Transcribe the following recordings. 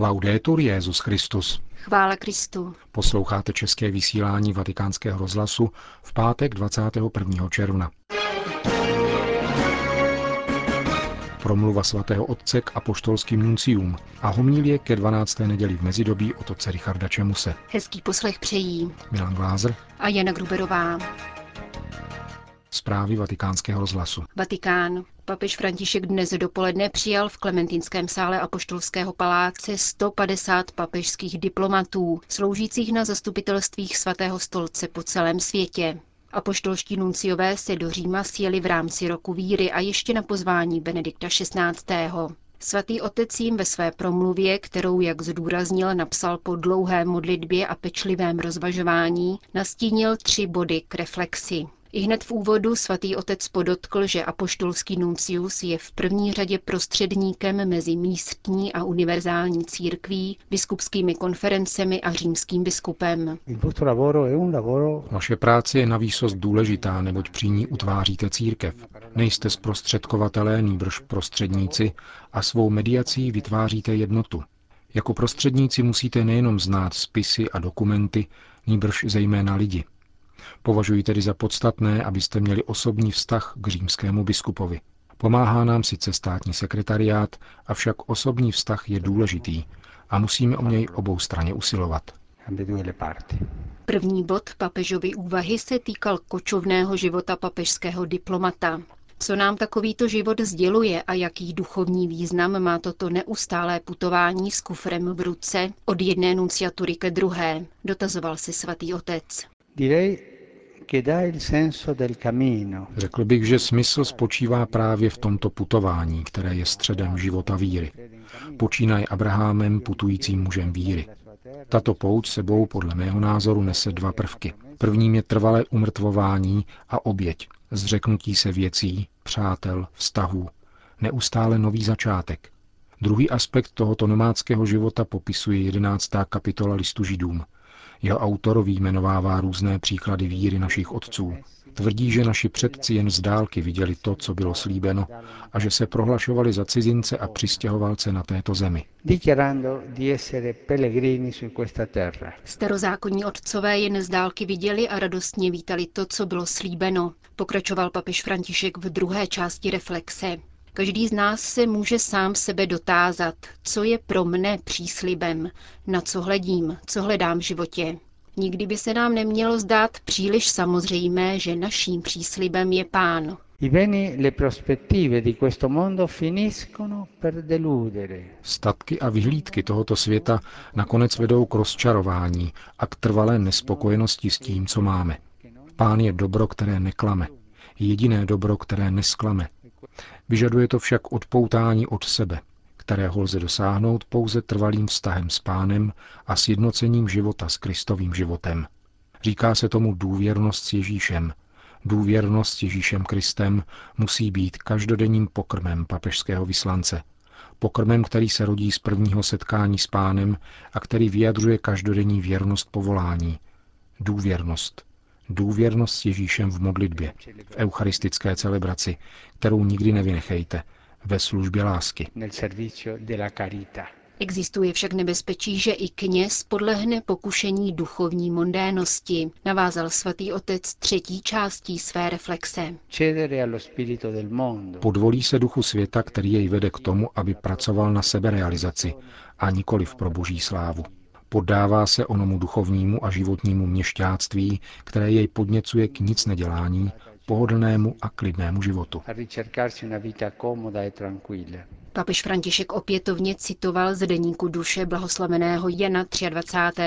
Laudetur Jezus Christus. Chvála Kristu. Posloucháte české vysílání Vatikánského rozhlasu v pátek 21. června. Promluva svatého otce k apoštolským nuncium a homilie ke 12. neděli v mezidobí od otce Richarda Čemuse. Hezký poslech přejí Milan Glázer a Jana Gruberová. Zprávy vatikánského rozhlasu. Vatikán. Papež František dnes dopoledne přijal v Klementinském sále Apoštolského paláce 150 papežských diplomatů, sloužících na zastupitelstvích svatého stolce po celém světě. Apoštolští nunciové se do Říma sjeli v rámci roku víry a ještě na pozvání Benedikta XVI. Svatý otec jim ve své promluvě, kterou, jak zdůraznil, napsal po dlouhé modlitbě a pečlivém rozvažování, nastínil tři body k reflexi. I hned v úvodu svatý otec podotkl, že apoštolský nuncius je v první řadě prostředníkem mezi místní a univerzální církví, biskupskými konferencemi a římským biskupem. Vaše práce je na výsost důležitá, neboť při ní utváříte církev. Nejste zprostředkovatelé, nýbrž prostředníci a svou mediací vytváříte jednotu. Jako prostředníci musíte nejenom znát spisy a dokumenty, nýbrž zejména lidi. Považuji tedy za podstatné, abyste měli osobní vztah k římskému biskupovi. Pomáhá nám sice státní sekretariát, avšak osobní vztah je důležitý a musíme o něj obou straně usilovat. První bod papežovy úvahy se týkal kočovného života papežského diplomata. Co nám takovýto život sděluje a jaký duchovní význam má toto neustálé putování s kufrem v ruce od jedné nunciatury ke druhé, dotazoval si svatý otec. Řekl bych, že smysl spočívá právě v tomto putování, které je středem života víry. Počínaj Abrahamem, putujícím mužem víry. Tato pouť sebou podle mého názoru nese dva prvky. Prvním je trvalé umrtvování a oběť, zřeknutí se věcí, přátel, vztahů, neustále nový začátek. Druhý aspekt tohoto nomádského života popisuje jedenáctá kapitola listu židům – jeho autor výjmenovává různé příklady víry našich otců. Tvrdí, že naši předci jen z dálky viděli to, co bylo slíbeno, a že se prohlašovali za cizince a přistěhovalce na této zemi. Starozákonní otcové jen z dálky viděli a radostně vítali to, co bylo slíbeno, pokračoval papež František v druhé části reflexe. Každý z nás se může sám sebe dotázat, co je pro mne příslibem, na co hledím, co hledám v životě. Nikdy by se nám nemělo zdát příliš samozřejmé, že naším příslibem je Pán. Statky a vyhlídky tohoto světa nakonec vedou k rozčarování a k trvalé nespokojenosti s tím, co máme. Pán je dobro, které neklame. Jediné dobro, které nesklame. Vyžaduje to však odpoutání od sebe, kterého lze dosáhnout pouze trvalým vztahem s pánem a sjednocením života s Kristovým životem. Říká se tomu důvěrnost s Ježíšem. Důvěrnost s Ježíšem Kristem musí být každodenním pokrmem papežského vyslance. Pokrmem, který se rodí z prvního setkání s pánem a který vyjadřuje každodenní věrnost povolání. Důvěrnost důvěrnost s Ježíšem v modlitbě, v eucharistické celebraci, kterou nikdy nevynechejte, ve službě lásky. Existuje však nebezpečí, že i kněz podlehne pokušení duchovní mondénosti, navázal svatý otec třetí částí své reflexe. Podvolí se duchu světa, který jej vede k tomu, aby pracoval na seberealizaci a nikoli pro boží slávu. Poddává se onomu duchovnímu a životnímu měšťáctví, které jej podněcuje k nic nedělání, pohodlnému a klidnému životu. E Papež František opětovně citoval z deníku duše blahoslaveného Jana 23.,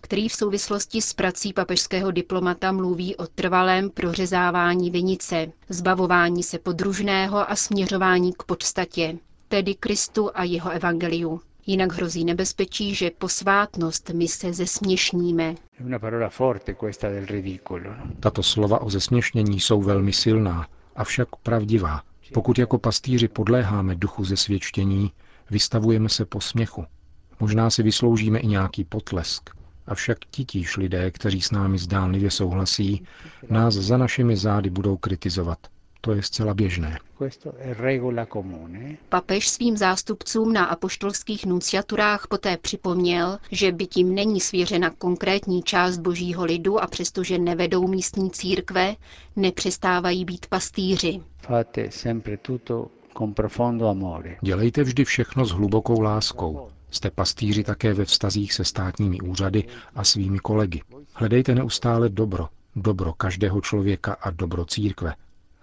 který v souvislosti s prací papežského diplomata mluví o trvalém prořezávání vinice, zbavování se podružného a směřování k podstatě, tedy Kristu a jeho evangeliu. Jinak hrozí nebezpečí, že posvátnost my se zesměšníme. No? Tato slova o zesměšnění jsou velmi silná, avšak pravdivá. Pokud jako pastýři podléháme duchu zesvědčení, vystavujeme se posměchu. Možná si vysloužíme i nějaký potlesk, avšak titíž lidé, kteří s námi zdánlivě souhlasí, nás za našimi zády budou kritizovat. To je zcela běžné. Papež svým zástupcům na apoštolských nunciaturách poté připomněl, že by tím není svěřena konkrétní část božího lidu a přestože nevedou místní církve, nepřestávají být pastýři. Dělejte vždy všechno s hlubokou láskou. Jste pastýři také ve vztazích se státními úřady a svými kolegy. Hledejte neustále dobro, dobro každého člověka a dobro církve.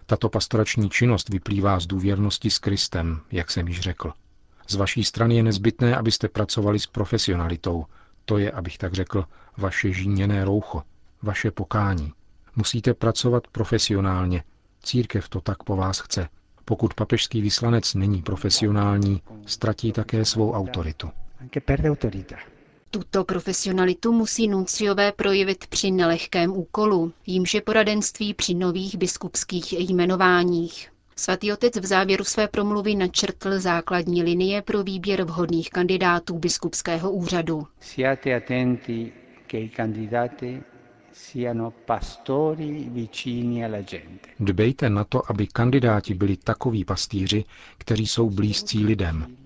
Tato pastorační činnost vyplývá z důvěrnosti s Kristem, jak jsem již řekl. Z vaší strany je nezbytné, abyste pracovali s profesionalitou. To je, abych tak řekl, vaše žíněné roucho, vaše pokání. Musíte pracovat profesionálně. Církev to tak po vás chce. Pokud papežský vyslanec není profesionální, ztratí také svou autoritu. Tuto profesionalitu musí nunciové projevit při nelehkém úkolu, jímž je poradenství při nových biskupských jmenováních. Svatý otec v závěru své promluvy načrtl základní linie pro výběr vhodných kandidátů biskupského úřadu. Siate attenti che i candidati Dbejte na to, aby kandidáti byli takoví pastýři, kteří jsou blízcí lidem.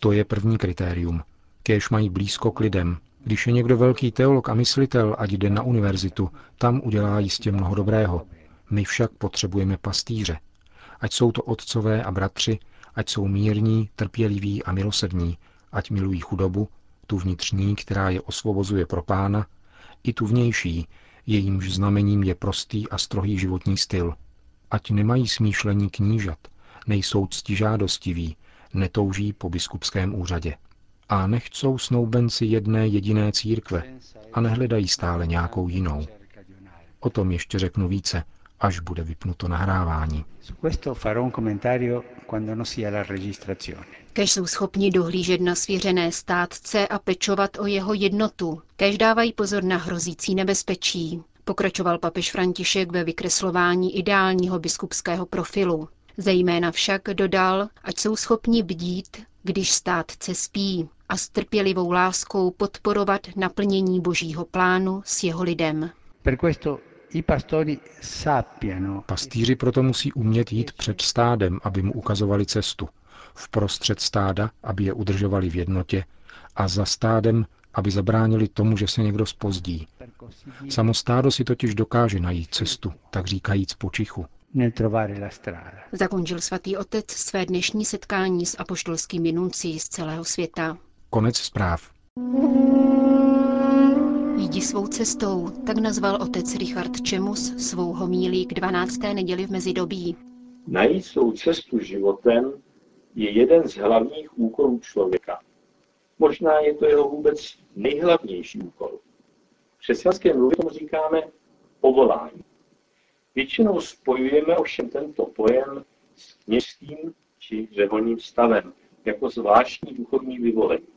To je první kritérium. Kéž mají blízko k lidem. Když je někdo velký teolog a myslitel, ať jde na univerzitu, tam udělá jistě mnoho dobrého. My však potřebujeme pastýře. Ať jsou to otcové a bratři, ať jsou mírní, trpěliví a milosední, ať milují chudobu, tu vnitřní, která je osvobozuje pro pána, i tu vnější, jejímž znamením je prostý a strohý životní styl. Ať nemají smýšlení knížat, nejsou ctižádostiví, netouží po biskupském úřadě. A nechcou snoubenci jedné jediné církve a nehledají stále nějakou jinou. O tom ještě řeknu více, až bude vypnuto nahrávání. Kež jsou schopni dohlížet na svěřené státce a pečovat o jeho jednotu. Kež dávají pozor na hrozící nebezpečí. Pokračoval papež František ve vykreslování ideálního biskupského profilu. Zejména však dodal, ať jsou schopni bdít, když státce spí a s trpělivou láskou podporovat naplnění božího plánu s jeho lidem. Pastýři proto musí umět jít před stádem, aby mu ukazovali cestu. Vprostřed stáda, aby je udržovali v jednotě a za stádem, aby zabránili tomu, že se někdo spozdí. Samo stádo si totiž dokáže najít cestu, tak říkajíc počichu. Zakončil svatý otec své dnešní setkání s apoštolskými nuncí z celého světa. Konec zpráv. Jdi svou cestou, tak nazval otec Richard Čemus svou homílí k 12. neděli v mezidobí. Najít svou cestu životem je jeden z hlavních úkolů člověka. Možná je to jeho vůbec nejhlavnější úkol. V křesťanské mluvě tomu říkáme povolání. Většinou spojujeme ovšem tento pojem s kněžským či řeholním stavem jako zvláštní duchovní vyvolení.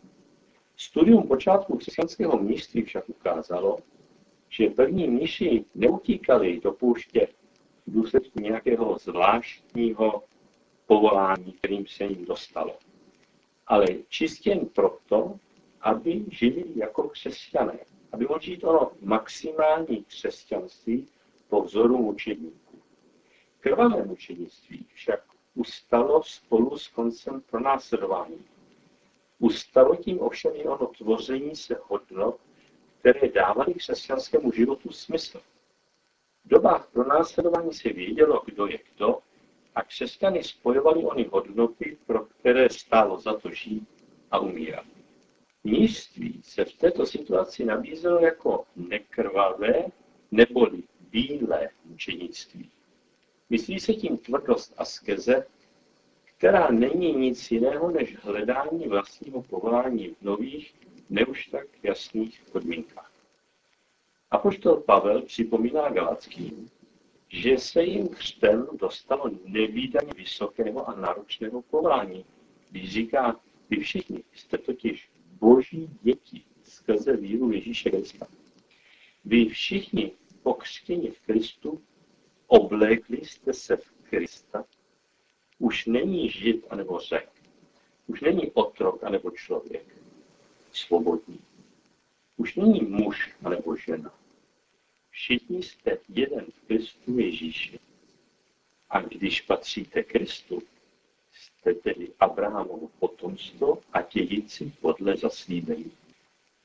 Studium počátku křesťanského mnižství však ukázalo, že první mniši neutíkali do pouště v důsledku nějakého zvláštního povolání, kterým se jim dostalo. Ale čistě jen proto, aby žili jako křesťané, aby mohli žít ono maximální křesťanství po vzoru mučedníků. Krvavé mučednictví však ustalo spolu s koncem pronásledování Ustalo tím ovšem i ono tvoření se hodnot, které dávaly křesťanskému životu smysl. V dobách pronásledování se vědělo, kdo je kdo, a křesťany spojovali ony hodnoty, pro které stálo za to žít a umírat. Mnižství se v této situaci nabízelo jako nekrvavé neboli bílé mučenictví. Myslí se tím tvrdost askeze, která není nic jiného než hledání vlastního povolání v nových, ne už tak jasných podmínkách. Apoštol Pavel připomíná Galackým, že se jim křtem dostalo nevýdaně vysokého a náročného povolání, když říká, vy všichni jste totiž boží děti skrze víru Ježíše Krista. Vy všichni pokřtěni v Kristu oblékli jste se v Krista už není žid anebo řek. Už není otrok anebo člověk. Svobodný. Už není muž anebo žena. Všichni jste jeden v Kristu Ježíši. A když patříte Kristu, jste tedy Abrahamovo potomstvo a dědici podle zaslíbení.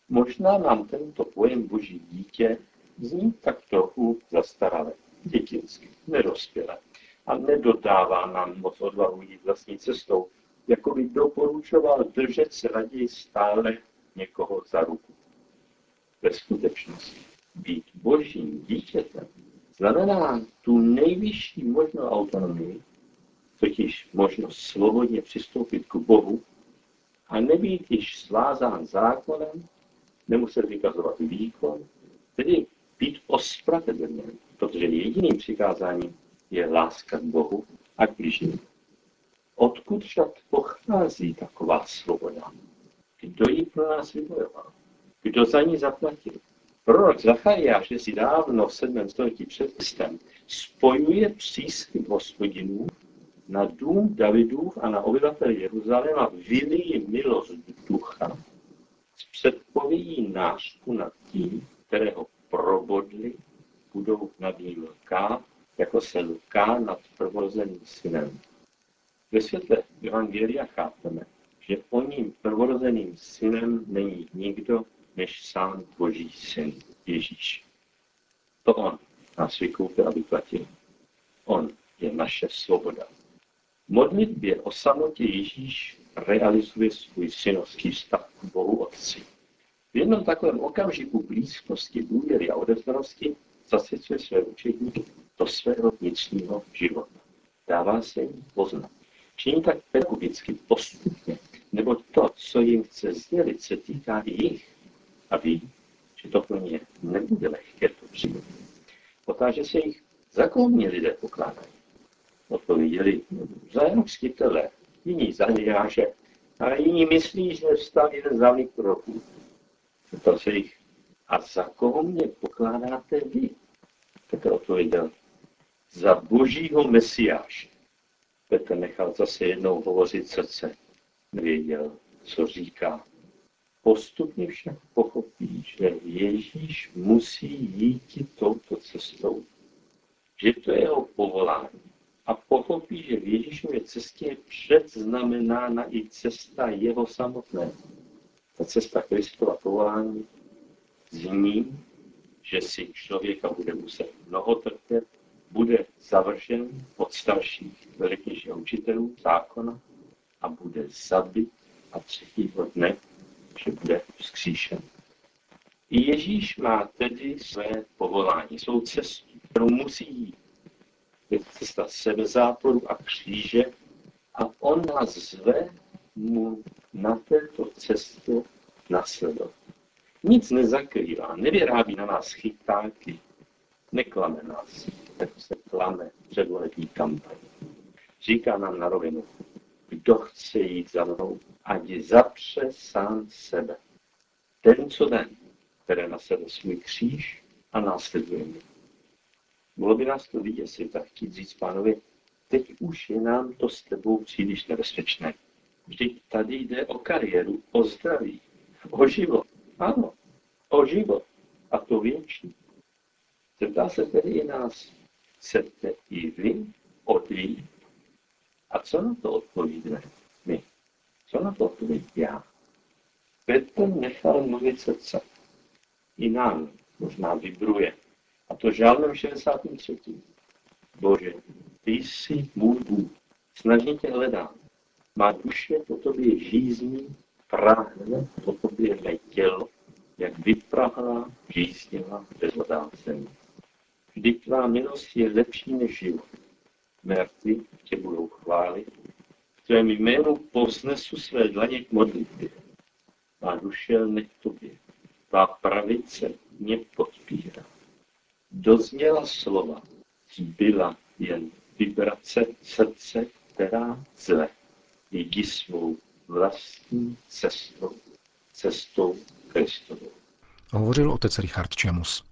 Možná nám tento pojem boží dítě zní tak trochu zastaralé, dětinsky, nedospělé a nedodává nám moc odvahu jít vlastní cestou, jako by doporučoval držet se raději stále někoho za ruku. Ve skutečnosti být božím dítětem znamená tu nejvyšší možnou autonomii, totiž možnost svobodně přistoupit k Bohu a nebýt již svázán zákonem, nemuset vykazovat výkon, tedy být ospravedlněn, protože jediným přikázáním je láska k Bohu a k bližním. Odkud však pochází taková svoboda? Kdo ji pro nás vybojoval? Kdo za ní zaplatil? Prorok Zachariáš, že si dávno v 7. století před Kristem spojuje příslib hospodinů na dům Davidův a na obyvatel Jeruzaléma vylí milost ducha s předpovědí nářku nad tím, kterého probodli, budou nad ním lkát, jako se lká nad prvozeným synem. Ve světle Evangelia chápeme, že o ním prvorozeným synem není nikdo než sám Boží syn Ježíš. To on nás vykoupil a vyplatil. On je naše svoboda. V modlitbě o samotě Ježíš realizuje svůj synovský vztah k Bohu Otci. V jednom takovém okamžiku blízkosti, důvěry a odevzdanosti zasvěcuje své učedníky do svého vnitřního života. Dává se jim poznat. Činí tak pedagogicky postupně, nebo to, co jim chce sdělit, se týká jich. A ví, že to pro ně nebude lehké to přijmout. Otáže se jich, za koho mě lidé pokládají. Odpověděli za jenom jiní za nejáže, a jiní myslí, že vstal jeden z hlavních proroků. Ptal se jich, a za koho mě pokládáte vy? Petr odpověděl, za božího mesiáše. Petr nechal zase jednou hovořit srdce. Nevěděl, co říká. Postupně však pochopí, že Ježíš musí jít touto cestou. Že to je jeho povolání. A pochopí, že v Ježíšově cestě je předznamenána i cesta jeho samotné. Ta cesta Kristova povolání zní, že si člověka bude muset mnoho trpět, bude zavržen od starších veliknějších učitelů zákona a bude zabit a třetího dne, že bude vzkříšen. I Ježíš má tedy své povolání, svou cestu, kterou musí jít. Je cesta sebezáporu a kříže a on nás zve mu na této cestě nasledovat. Nic nezakrývá, nevyrábí na nás chytáky, neklame nás, jako se klame předvolební kampaň. Říká nám na rovinu, kdo chce jít za mnou, ať zapře sám sebe. Ten, co den, které na sebe svůj kříž a následuje mě. Bylo by nás to vyděsit a chtít říct pánovi, teď už je nám to s tebou příliš nebezpečné. Vždyť tady jde o kariéru, o zdraví, o život. Ano, o život. A to větší. Zeptá se tedy i nás, chcete i vy odjít? A co na to odpovídáme my? Co na to odpoví já? Petr nechal mluvit srdce. I nám možná vybruje. A to žálem 63. Bože, ty jsi můj Bůh. Snažně tě hledám. Má duše po tobě žízní, práhne po tobě mé tělo, jak vyprahlá, žízněla, bezvodá země. Vždyť tvá milost je lepší než život. Mrtví tě budou chválit. V tvém jménu povznesu své dlaně k modlitbě. Má duše nech tobě. Tvá pravice mě podpírá. Dozněla slova, zbyla jen vibrace srdce, která zve. Jdi svou vlastní cestou, cestou Kristovou. Hovořil otec Richard Čemus.